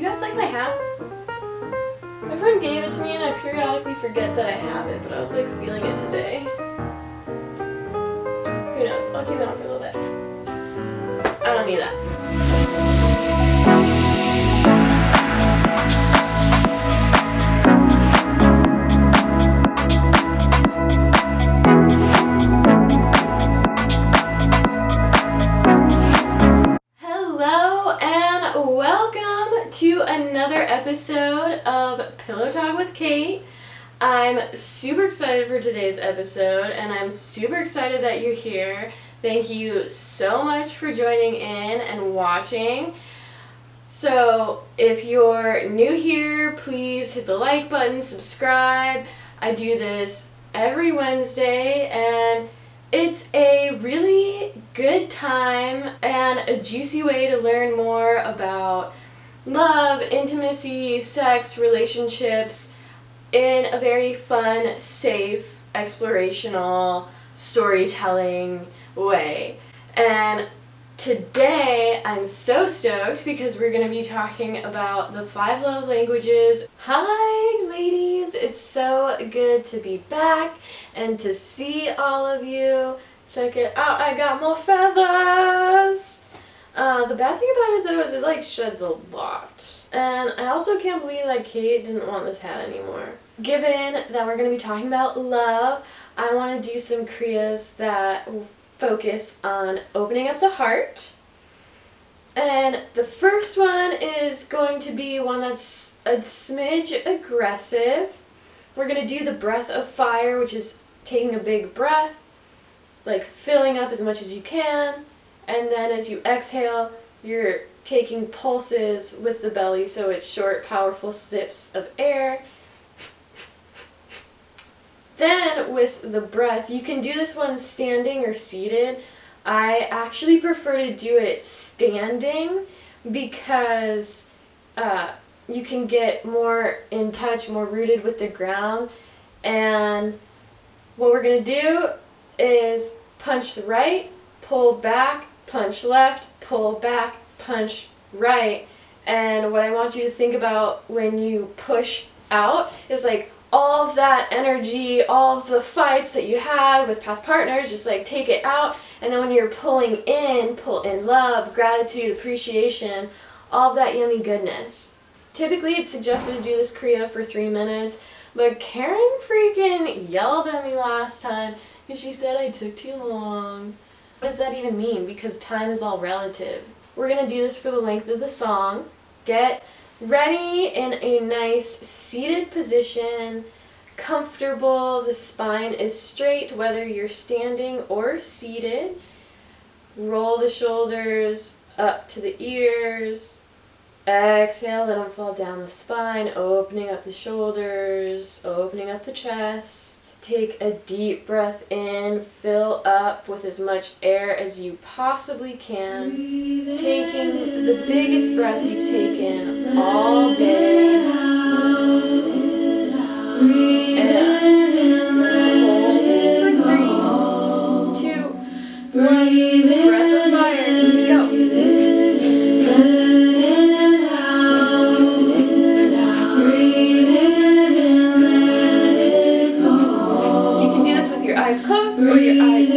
You guys like my hat? My friend gave it to me and I periodically forget that I have it, but I was like feeling it today. Who knows? I'll keep it on for a little bit. I don't need that. Another episode of Pillow Talk with Kate. I'm super excited for today's episode and I'm super excited that you're here. Thank you so much for joining in and watching. So, if you're new here, please hit the like button, subscribe. I do this every Wednesday and it's a really good time and a juicy way to learn more about love, intimacy, sex, relationships in a very fun, safe, explorational, storytelling way. And today I'm so stoked because we're going to be talking about the five love languages. Hi, ladies! It's so good to be back and to see all of you. Check it out, I got more feathers! Uh, the bad thing about it though is it like sheds a lot. And I also can't believe that Kate didn't want this hat anymore. Given that we're going to be talking about love, I want to do some Kriyas that focus on opening up the heart. And the first one is going to be one that's a smidge aggressive. We're going to do the breath of fire, which is taking a big breath, like filling up as much as you can. And then as you exhale, you're taking pulses with the belly, so it's short, powerful sips of air. Then with the breath, you can do this one standing or seated. I actually prefer to do it standing because uh, you can get more in touch, more rooted with the ground. And what we're going to do is punch the right, pull back, punch left, pull back, punch right. And what I want you to think about when you push out is like all of that energy, all of the fights that you had with past partners, just like take it out. And then when you're pulling in, pull in love, gratitude, appreciation, all of that yummy goodness. Typically, it's suggested to do this Kriya for three minutes, but Karen freaking yelled at me last time because she said I took too long. What does that even mean? Because time is all relative. We're gonna do this for the length of the song. Get ready in a nice seated position, comfortable. The spine is straight, whether you're standing or seated. Roll the shoulders up to the ears. Exhale, let them fall down the spine, opening up the shoulders, opening up the chest. Take a deep breath in, fill up with as much air as you possibly can. Taking the biggest breath you've taken all day. And hold for three, two, one. Eyes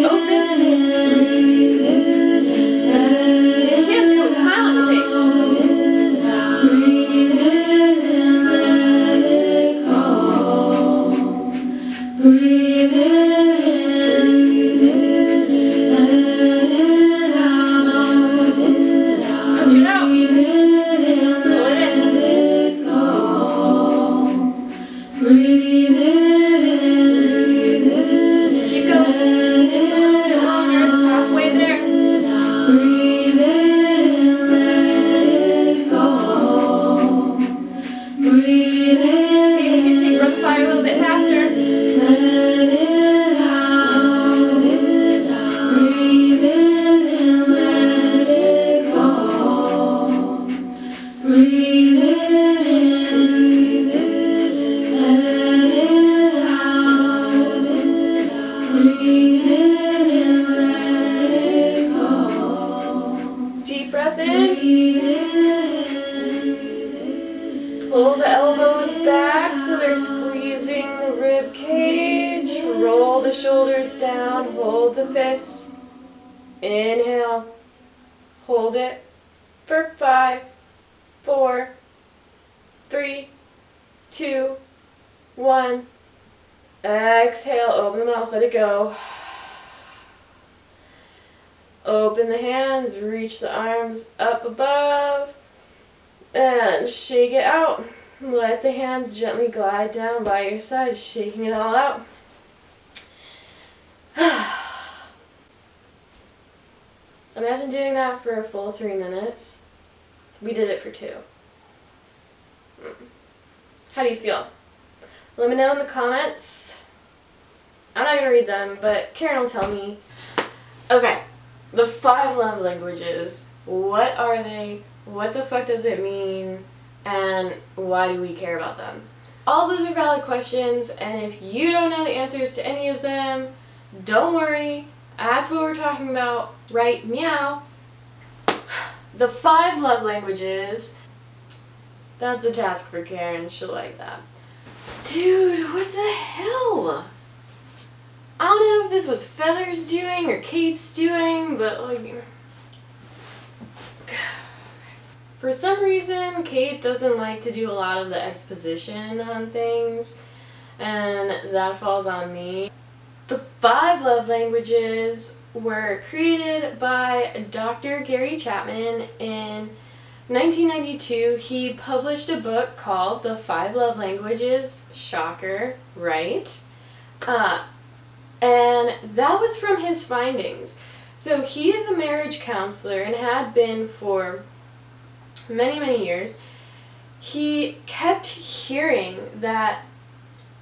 hands, reach the arms up above, and shake it out. Let the hands gently glide down by your side, shaking it all out. Imagine doing that for a full three minutes. We did it for two. How do you feel? Let me know in the comments. I'm not going to read them, but Karen will tell me. Okay, the five love languages. What are they? What the fuck does it mean? And why do we care about them? All those are valid questions, and if you don't know the answers to any of them, don't worry. That's what we're talking about right meow. The five love languages. That's a task for Karen. She'll like that. Dude, what the hell? I don't know if this was Feather's doing or Kate's doing, but like. For some reason, Kate doesn't like to do a lot of the exposition on things, and that falls on me. The five love languages were created by Dr. Gary Chapman in 1992. He published a book called The Five Love Languages. Shocker, right? Uh, and that was from his findings. So he is a marriage counselor and had been for many, many years. He kept hearing that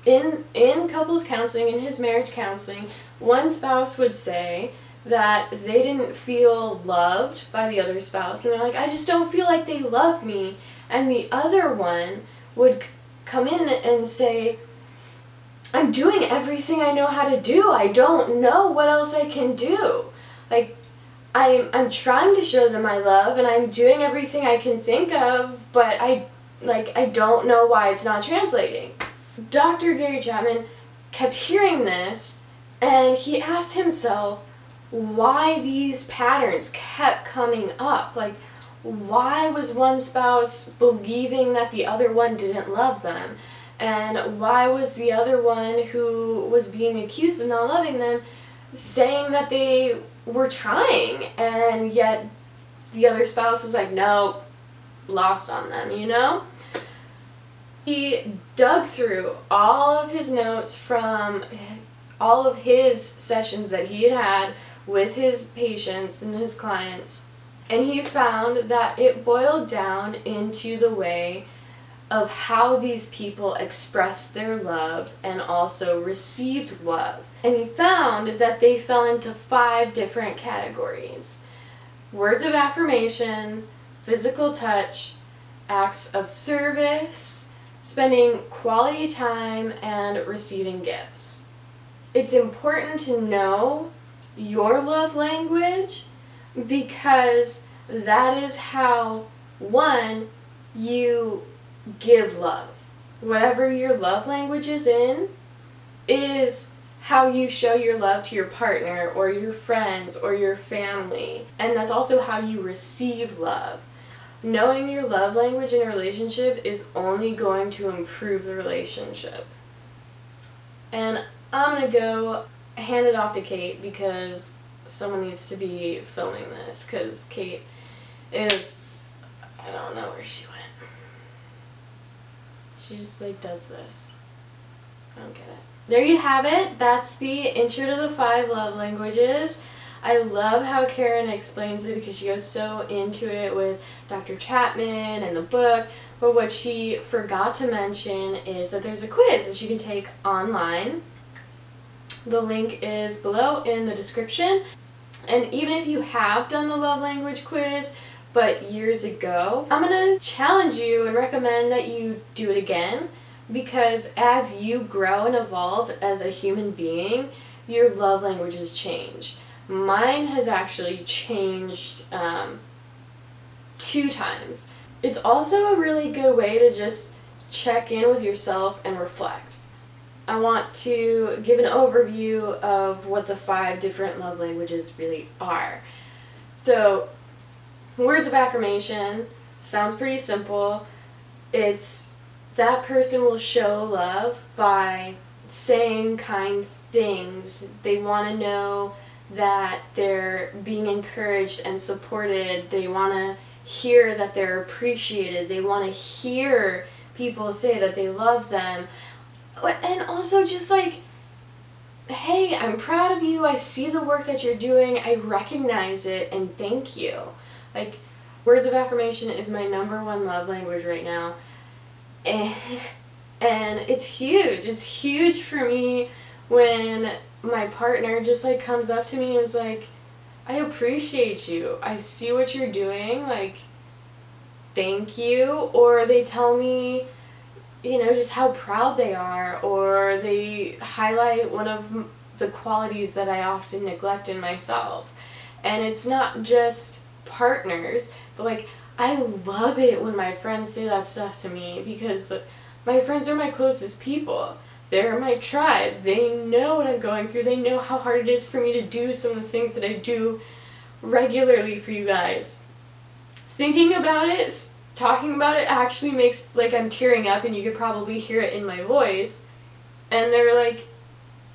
in in couples counseling in his marriage counseling one spouse would say that they didn't feel loved by the other spouse and they're like i just don't feel like they love me and the other one would come in and say i'm doing everything i know how to do i don't know what else i can do like i'm i'm trying to show them my love and i'm doing everything i can think of but i like i don't know why it's not translating Dr. Gary Chapman kept hearing this and he asked himself why these patterns kept coming up. Like, why was one spouse believing that the other one didn't love them? And why was the other one who was being accused of not loving them saying that they were trying and yet the other spouse was like, no, lost on them, you know? He dug through all of his notes from all of his sessions that he had had with his patients and his clients, and he found that it boiled down into the way of how these people expressed their love and also received love. And he found that they fell into five different categories words of affirmation, physical touch, acts of service, spending quality time, and receiving gifts. It's important to know your love language because that is how, one, you give love. Whatever your love language is in, is how you show your love to your partner or your friends or your family. And that's also how you receive love knowing your love language in a relationship is only going to improve the relationship. And I'm gonna go hand it off to Kate because someone needs to be filming this because Kate is I don't know where she. She just like does this. I don't get it. There you have it. That's the intro to the five love languages. I love how Karen explains it because she goes so into it with Dr. Chapman and the book. But what she forgot to mention is that there's a quiz that you can take online. The link is below in the description. And even if you have done the love language quiz, but years ago, I'm gonna challenge you and recommend that you do it again because as you grow and evolve as a human being, your love languages change. Mine has actually changed um, two times. It's also a really good way to just check in with yourself and reflect. I want to give an overview of what the five different love languages really are. So, words of affirmation sounds pretty simple. It's that person will show love by saying kind things. They want to know that they're being encouraged and supported. They want to hear that they're appreciated. They want to hear people say that they love them. And also just like, hey, I'm proud of you. I see the work that you're doing. I recognize it and thank you. Like, words of affirmation is my number one love language right now. And, and it's huge. It's huge for me when my partner just like comes up to me and is like, I appreciate you. I see what you're doing. Like, thank you. Or they tell me, you know, just how proud they are. Or they highlight one of the qualities that I often neglect in myself. And it's not just partners, but like, I love it when my friends say that stuff to me because my friends are my closest people. They're my tribe. They know what I'm going through. They know how hard it is for me to do some of the things that I do regularly for you guys. Thinking about it, talking about it actually makes like I'm tearing up and you could probably hear it in my voice. And they're like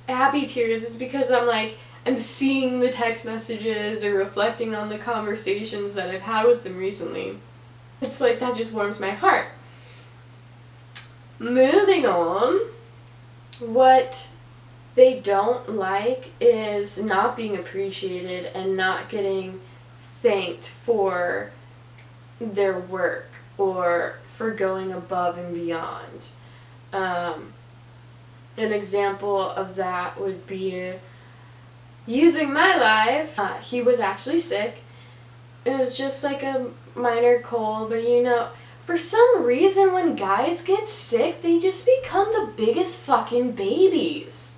happy tears is because I'm like I'm seeing the text messages or reflecting on the conversations that I've had with them recently. It's like that just warms my heart. Moving on, what they don't like is not being appreciated and not getting thanked for their work or for going above and beyond. Um, an example of that would be using my life. Uh, he was actually sick. It was just like a minor cold, but you know, for some reason when guys get sick, they just become the biggest fucking babies.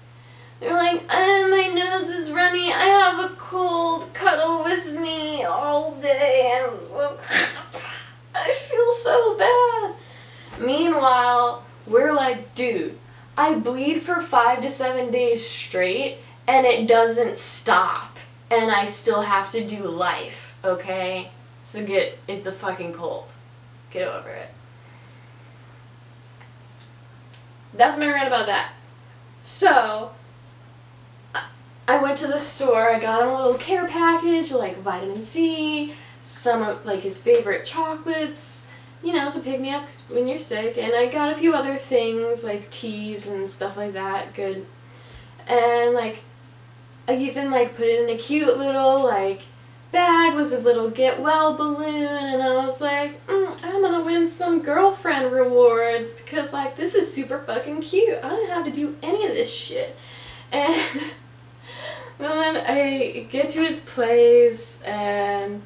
They're like, uh, my nose is runny, I have a cold, cuddle with me all day. And, I feel so bad. Meanwhile, we're like, dude, I bleed for five to seven days straight and it doesn't stop and I still have to do life, okay? So get it's a fucking cold. Get over it. That's my rant about that. So I went to the store, I got him a little care package like vitamin C, some of like his favorite chocolates, you know, to pick me up when you're sick, and I got a few other things like teas and stuff like that, good. And like I even like put it in a cute little like bag with a little get well balloon and I was like, mm, I'm gonna win some girlfriend rewards because like this is super fucking cute. I didn't have to do any of this shit. And then I get to his place and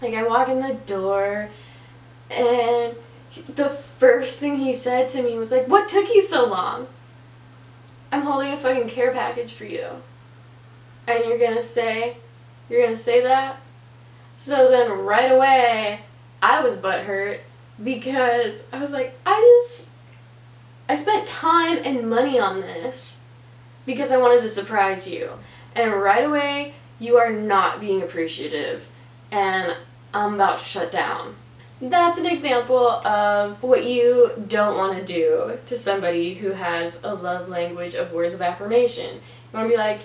like I walk in the door and the first thing he said to me was like, What took you so long? I'm holding a fucking care package for you. And you're gonna say, you're gonna say that? So then right away, I was butthurt because I was like, I just, I spent time and money on this because I wanted to surprise you. And right away, you are not being appreciative. And I'm about to shut down. That's an example of what you don't want to do to somebody who has a love language of words of affirmation. You want to be like,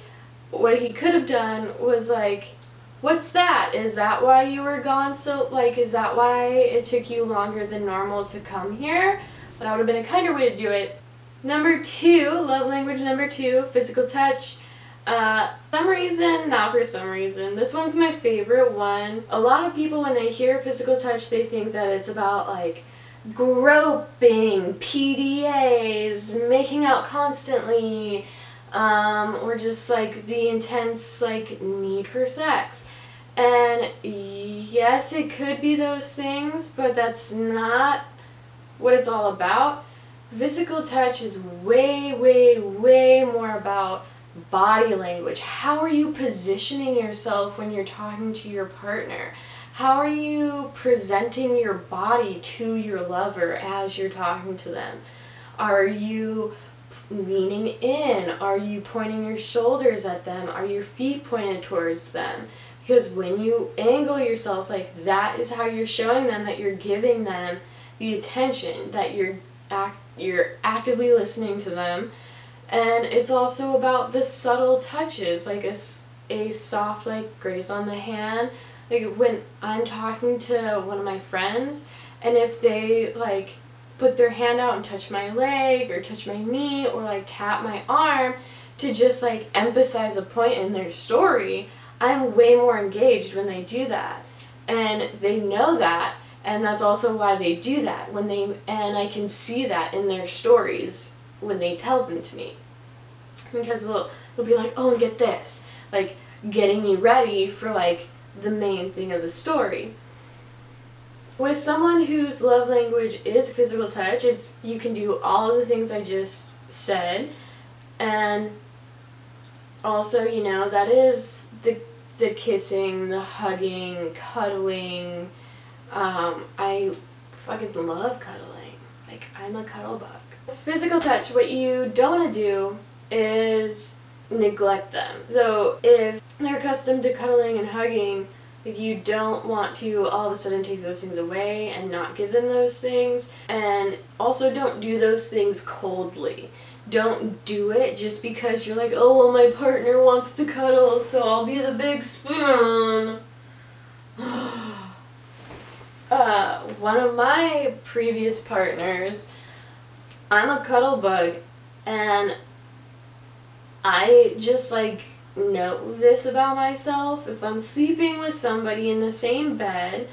what he could have done was like, what's that? Is that why you were gone so, like, is that why it took you longer than normal to come here? That would have been a kinder way to do it. Number two, love language number two, physical touch. Uh, some reason, not for some reason. This one's my favorite one. A lot of people, when they hear physical touch, they think that it's about like groping, PDAs, making out constantly, um, or just like the intense like need for sex. And yes, it could be those things, but that's not what it's all about. Physical touch is way, way, way more about body language. How are you positioning yourself when you're talking to your partner? How are you presenting your body to your lover as you're talking to them? Are you leaning in? Are you pointing your shoulders at them? Are your feet pointed towards them? Because when you angle yourself like that is how you're showing them that you're giving them the attention, that you're act you're actively listening to them. And it's also about the subtle touches, like a, a soft like graze on the hand. Like when I'm talking to one of my friends and if they like put their hand out and touch my leg or touch my knee or like tap my arm to just like emphasize a point in their story, I'm way more engaged when they do that. And they know that and that's also why they do that when they and I can see that in their stories when they tell them to me. Because they'll they'll be like, "Oh, and get this." Like getting me ready for like the main thing of the story with someone whose love language is physical touch, it's you can do all of the things I just said, and also you know that is the the kissing, the hugging, cuddling. Um, I fucking love cuddling. Like I'm a cuddle bug. Physical touch. What you don't want to do is neglect them. So if they're accustomed to cuddling and hugging like you don't want to all of a sudden take those things away and not give them those things. And also don't do those things coldly. Don't do it just because you're like, oh, well, my partner wants to cuddle, so I'll be the big spoon. uh, one of my previous partners, I'm a cuddle bug, and I just like know this about myself. If I'm sleeping with somebody in the same bed,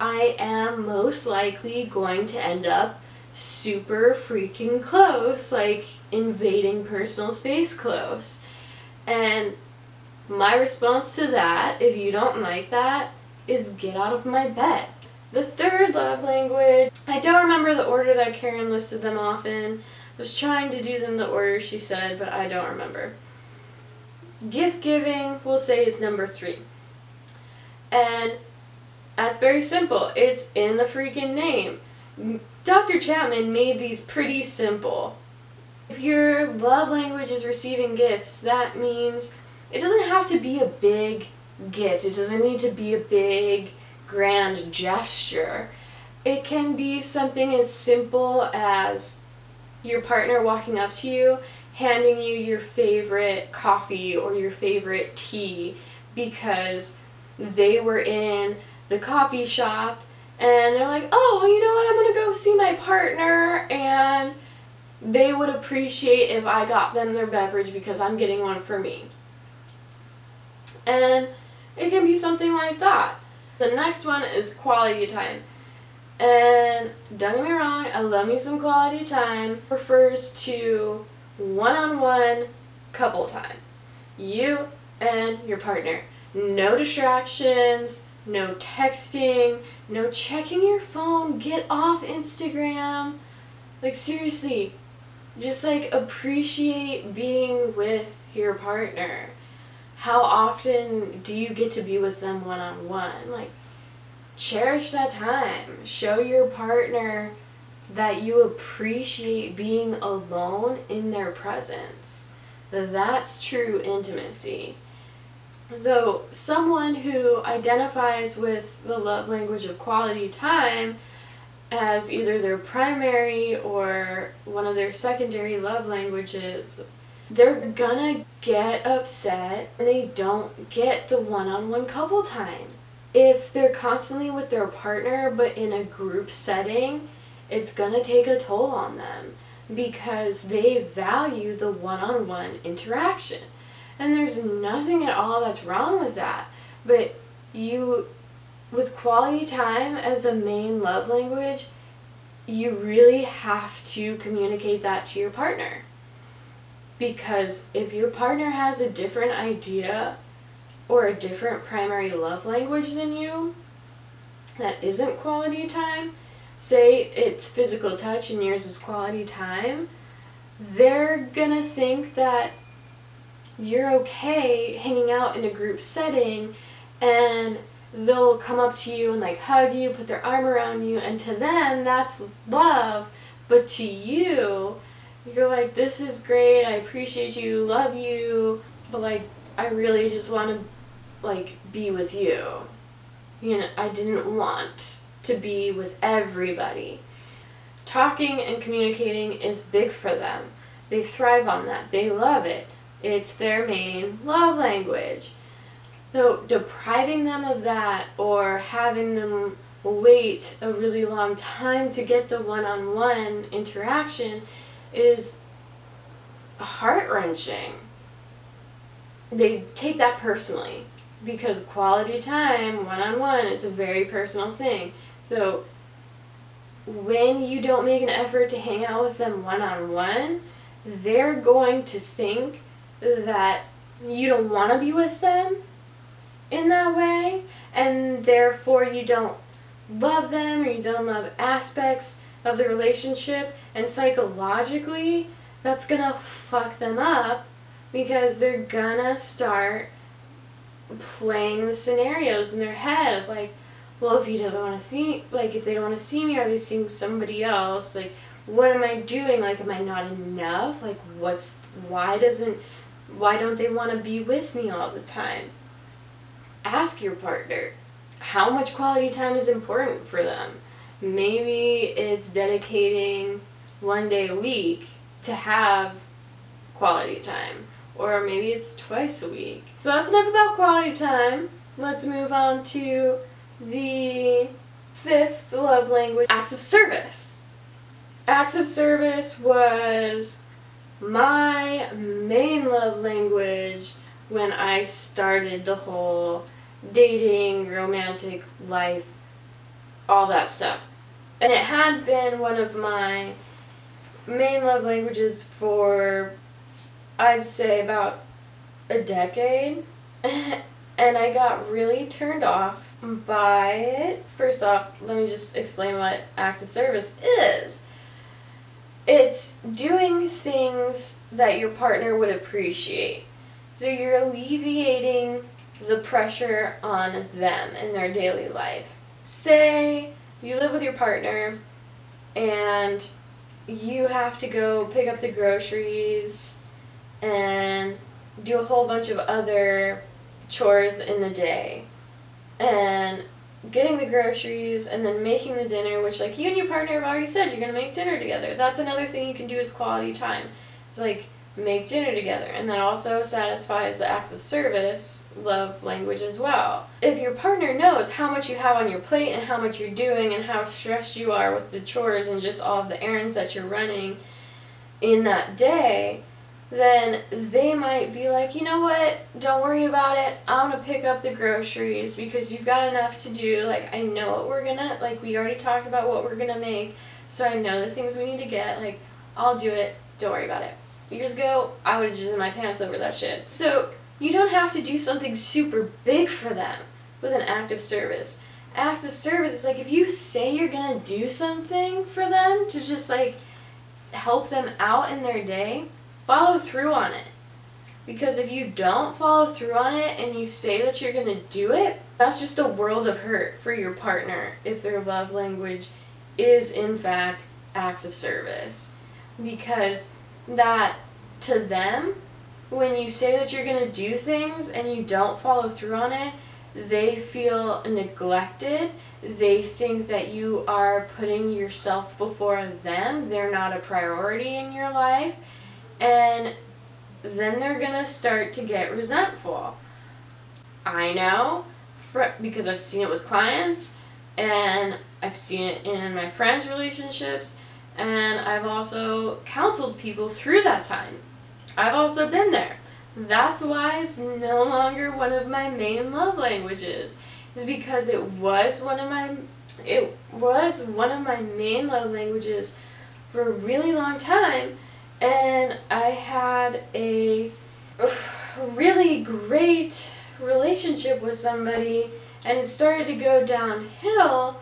I am most likely going to end up super freaking close, like invading personal space close. And my response to that, if you don't like that, is get out of my bed. The third love language, I don't remember the order that Karen listed them off in. I was trying to do them the order she said, but I don't remember. Gift giving, we'll say, is number three. And that's very simple. It's in the freaking name. Dr. Chapman made these pretty simple. If your love language is receiving gifts, that means it doesn't have to be a big gift. It doesn't need to be a big, grand gesture. It can be something as simple as your partner walking up to you handing you your favorite coffee or your favorite tea because they were in the coffee shop and they're like, oh, you know what, I'm to go see my partner and they would appreciate if I got them their beverage because I'm getting one for me. And it can be something like that. The next one is quality time. And don't get me wrong, I love me some quality time. Refers to one-on-one couple time. You and your partner. No distractions, no texting, no checking your phone, get off Instagram. Like seriously, just like appreciate being with your partner. How often do you get to be with them one on one? Like cherish that time. Show your partner that you appreciate being alone in their presence. That's true intimacy. So, someone who identifies with the love language of quality time as either their primary or one of their secondary love languages, they're gonna get upset and they don't get the one on one couple time. If they're constantly with their partner but in a group setting, it's to take a toll on them because they value the one on one interaction. And there's nothing at all that's wrong with that. But you, with quality time as a main love language, you really have to communicate that to your partner. Because if your partner has a different idea or a different primary love language than you, that isn't quality time, say it's physical touch and yours is quality time, they're gonna think that you're okay hanging out in a group setting and they'll come up to you and like hug you, put their arm around you, and to them that's love, but to you, you're like, this is great, I appreciate you, love you, but like, I really just want to like be with you. You know, I didn't want to be with everybody. Talking and communicating is big for them. They thrive on that. They love it. It's their main love language. So depriving them of that or having them wait a really long time to get the one-on-one interaction is heart-wrenching. They take that personally because quality time, one-on-one, it's a very personal thing. So when you don't make an effort to hang out with them one-on-one, they're going to think that you don't want to be with them in that way, and therefore you don't love them or you don't love aspects of the relationship, and psychologically, that's gonna fuck them up because they're gonna start playing the scenarios in their head of like, well, if he doesn't want to see me, like, if they don't want to see me, are they seeing somebody else? Like, what am I doing? Like, am I not enough? Like, what's, why doesn't, why don't they want to be with me all the time? Ask your partner how much quality time is important for them. Maybe it's dedicating one day a week to have quality time, or maybe it's twice a week. So that's enough about quality time. Let's move on to the fifth love language acts of service. Acts of service was my main love language when I started the whole dating, romantic life, all that stuff. And it had been one of my main love languages for, I'd say, about a decade. and I got really turned off by it. First off, let me just explain what acts of service is. It's doing things that your partner would appreciate. So you're alleviating the pressure on them in their daily life. Say you live with your partner and you have to go pick up the groceries and do a whole bunch of other chores in the day. And getting the groceries and then making the dinner, which like you and your partner have already said you're gonna make dinner together. That's another thing you can do is quality time. It's like make dinner together and that also satisfies the acts of service love language as well. If your partner knows how much you have on your plate and how much you're doing and how stressed you are with the chores and just all of the errands that you're running in that day, then they might be like, you know what, don't worry about it. I'm gonna pick up the groceries because you've got enough to do. Like, I know what we're gonna, like, we already talked about what we're gonna make, so I know the things we need to get. Like, I'll do it. Don't worry about it. Years ago, I would have just in my pants over that shit. So, you don't have to do something super big for them with an act of service. Acts of service is like if you say you're gonna do something for them to just like help them out in their day, follow through on it. Because if you don't follow through on it and you say that you're to do it, that's just a world of hurt for your partner if their love language is in fact acts of service. Because that to them, when you say that you're going to do things and you don't follow through on it, they feel neglected. They think that you are putting yourself before them. They're not a priority in your life and then they're gonna start to get resentful. I know, because I've seen it with clients, and I've seen it in my friends' relationships, and I've also counseled people through that time. I've also been there. That's why it's no longer one of my main love languages. Is because it was one of my it was one of my main love languages for a really long time and I had a really great relationship with somebody and it started to go downhill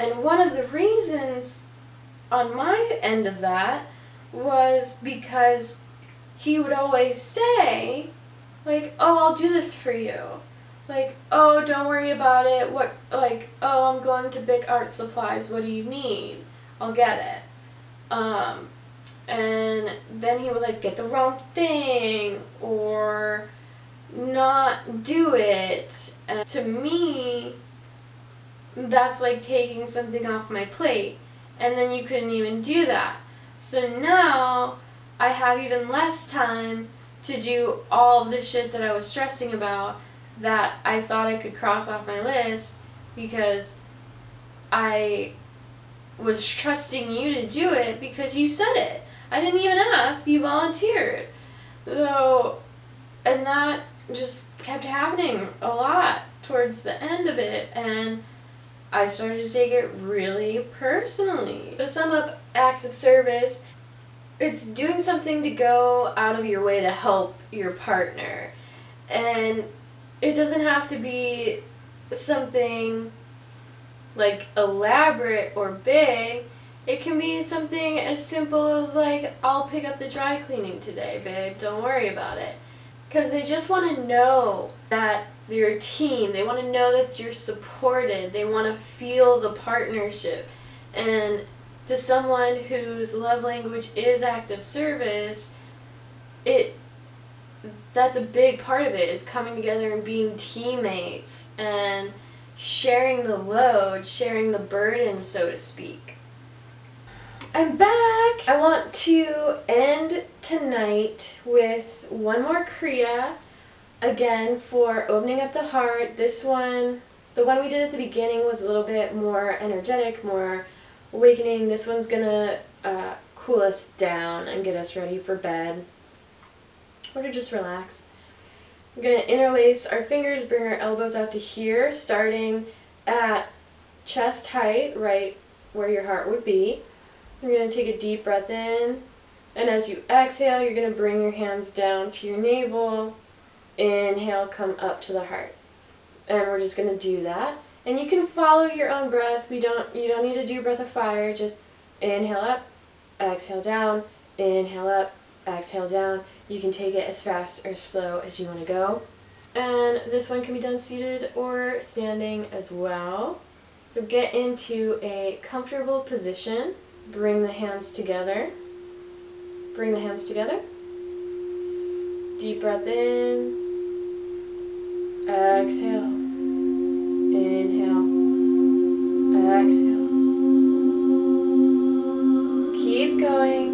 and one of the reasons on my end of that was because he would always say, like, oh, I'll do this for you. Like, oh, don't worry about it. What, like, oh, I'm going to Bic Art Supplies. What do you need? I'll get it. Um, and then he would, like, get the wrong thing or not do it. And to me, that's like taking something off my plate. And then you couldn't even do that. So now I have even less time to do all of the shit that I was stressing about that I thought I could cross off my list because I was trusting you to do it because you said it. I didn't even ask, you volunteered. So, and that just kept happening a lot towards the end of it, and I started to take it really personally. To sum up acts of service, it's doing something to go out of your way to help your partner. And it doesn't have to be something like elaborate or big. It can be something as simple as like, I'll pick up the dry cleaning today, babe. Don't worry about it. Because they just want to know that you're team. They want to know that you're supported. They want to feel the partnership. And to someone whose love language is acts of service, it that's a big part of it is coming together and being teammates and sharing the load, sharing the burden, so to speak. I'm back! I want to end tonight with one more Kriya, again for opening up the heart. This one, the one we did at the beginning was a little bit more energetic, more awakening. This one's gonna uh, cool us down and get us ready for bed or to just relax. We're to interlace our fingers, bring our elbows out to here, starting at chest height, right where your heart would be. You're to take a deep breath in, and as you exhale, you're to bring your hands down to your navel. Inhale, come up to the heart. And we're just going to do that. And you can follow your own breath. We don't you don't need to do breath of fire. Just inhale up, exhale down, inhale up, exhale down. You can take it as fast or slow as you want to go. And this one can be done seated or standing as well. So get into a comfortable position. Bring the hands together. Bring the hands together. Deep breath in. Uh, exhale. Inhale. Uh, exhale. Keep going.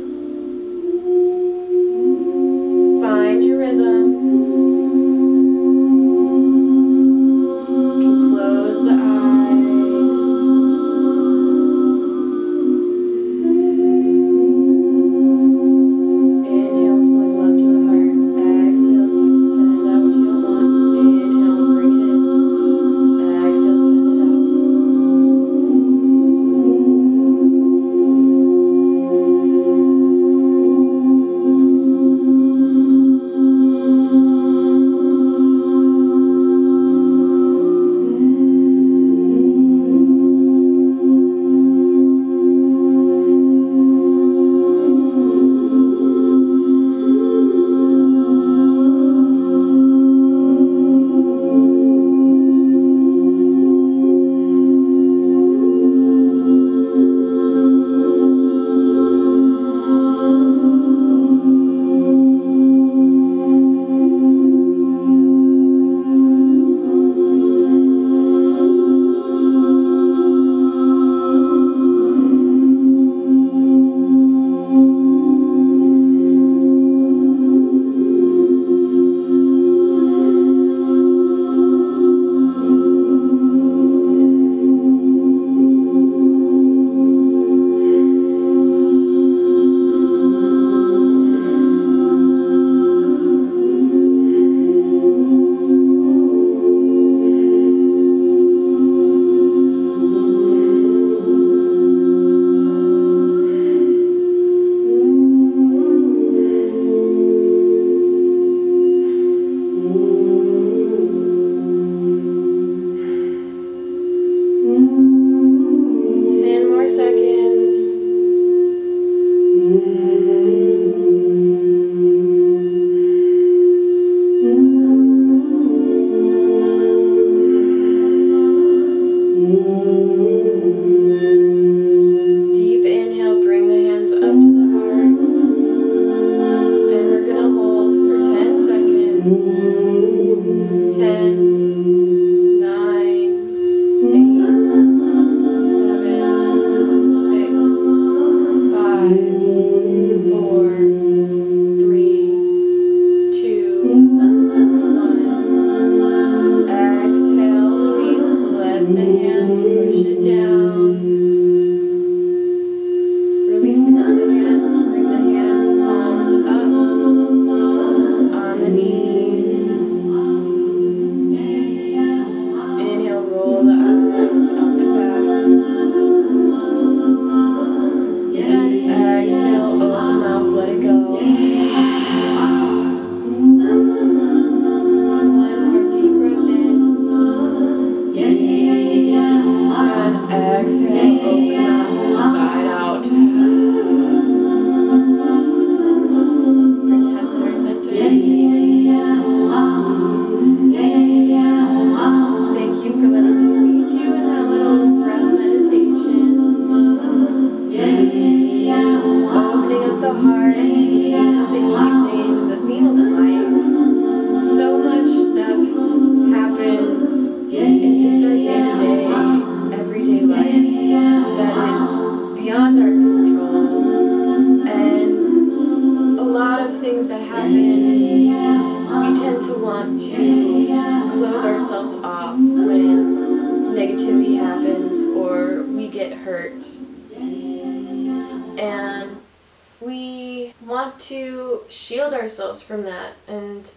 Want to shield ourselves from that. And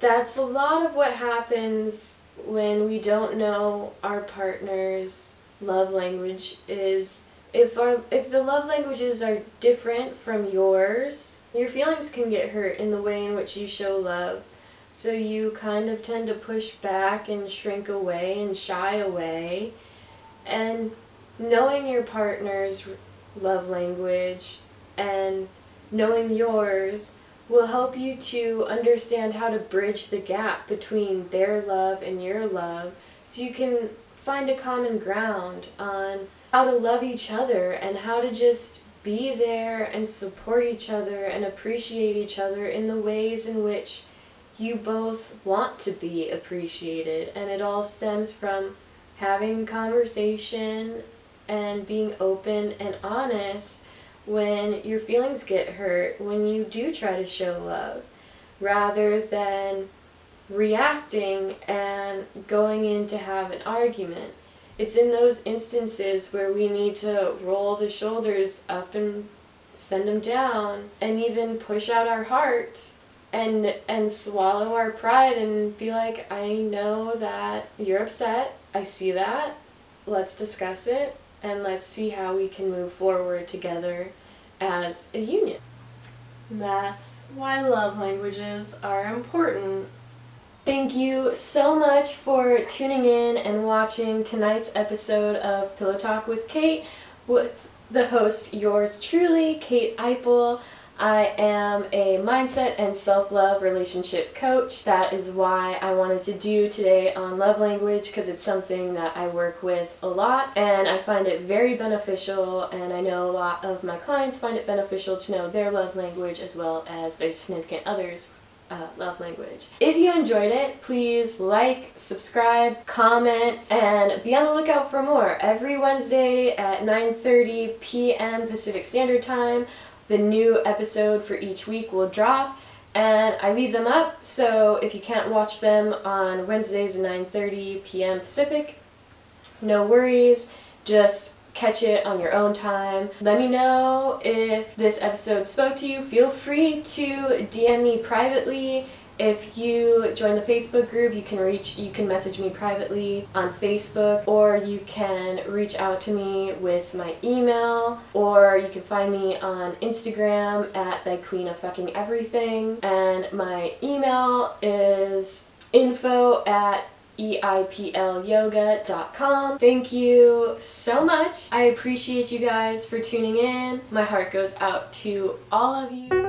that's a lot of what happens when we don't know our partner's love language is if our if the love languages are different from yours, your feelings can get hurt in the way in which you show love. So you kind of tend to push back and shrink away and shy away. And knowing your partner's love language and knowing yours will help you to understand how to bridge the gap between their love and your love so you can find a common ground on how to love each other and how to just be there and support each other and appreciate each other in the ways in which you both want to be appreciated. And it all stems from having conversation and being open and honest when your feelings get hurt, when you do try to show love, rather than reacting and going in to have an argument. It's in those instances where we need to roll the shoulders up and send them down and even push out our heart and and swallow our pride and be like I know that you're upset. I see that. Let's discuss it and let's see how we can move forward together as a union. That's why love languages are important. Thank you so much for tuning in and watching tonight's episode of Pillow Talk with Kate with the host, yours truly, Kate Eipel. I am a mindset and self love relationship coach. That is why I wanted to do today on love language because it's something that I work with a lot and I find it very beneficial. And I know a lot of my clients find it beneficial to know their love language as well as their significant others. Uh, love language. If you enjoyed it, please like, subscribe, comment, and be on the lookout for more. Every Wednesday at 9:30 p.m. Pacific Standard Time, the new episode for each week will drop and I leave them up so if you can't watch them on Wednesdays at 9:30 p.m. Pacific, no worries. Just catch it on your own time. Let me know if this episode spoke to you. Feel free to DM me privately if you join the Facebook group, you can reach you can message me privately on Facebook or you can reach out to me with my email or you can find me on Instagram at the queen of fucking everything and my email is info at EIPLyoga.com. Thank you so much. I appreciate you guys for tuning in. My heart goes out to all of you.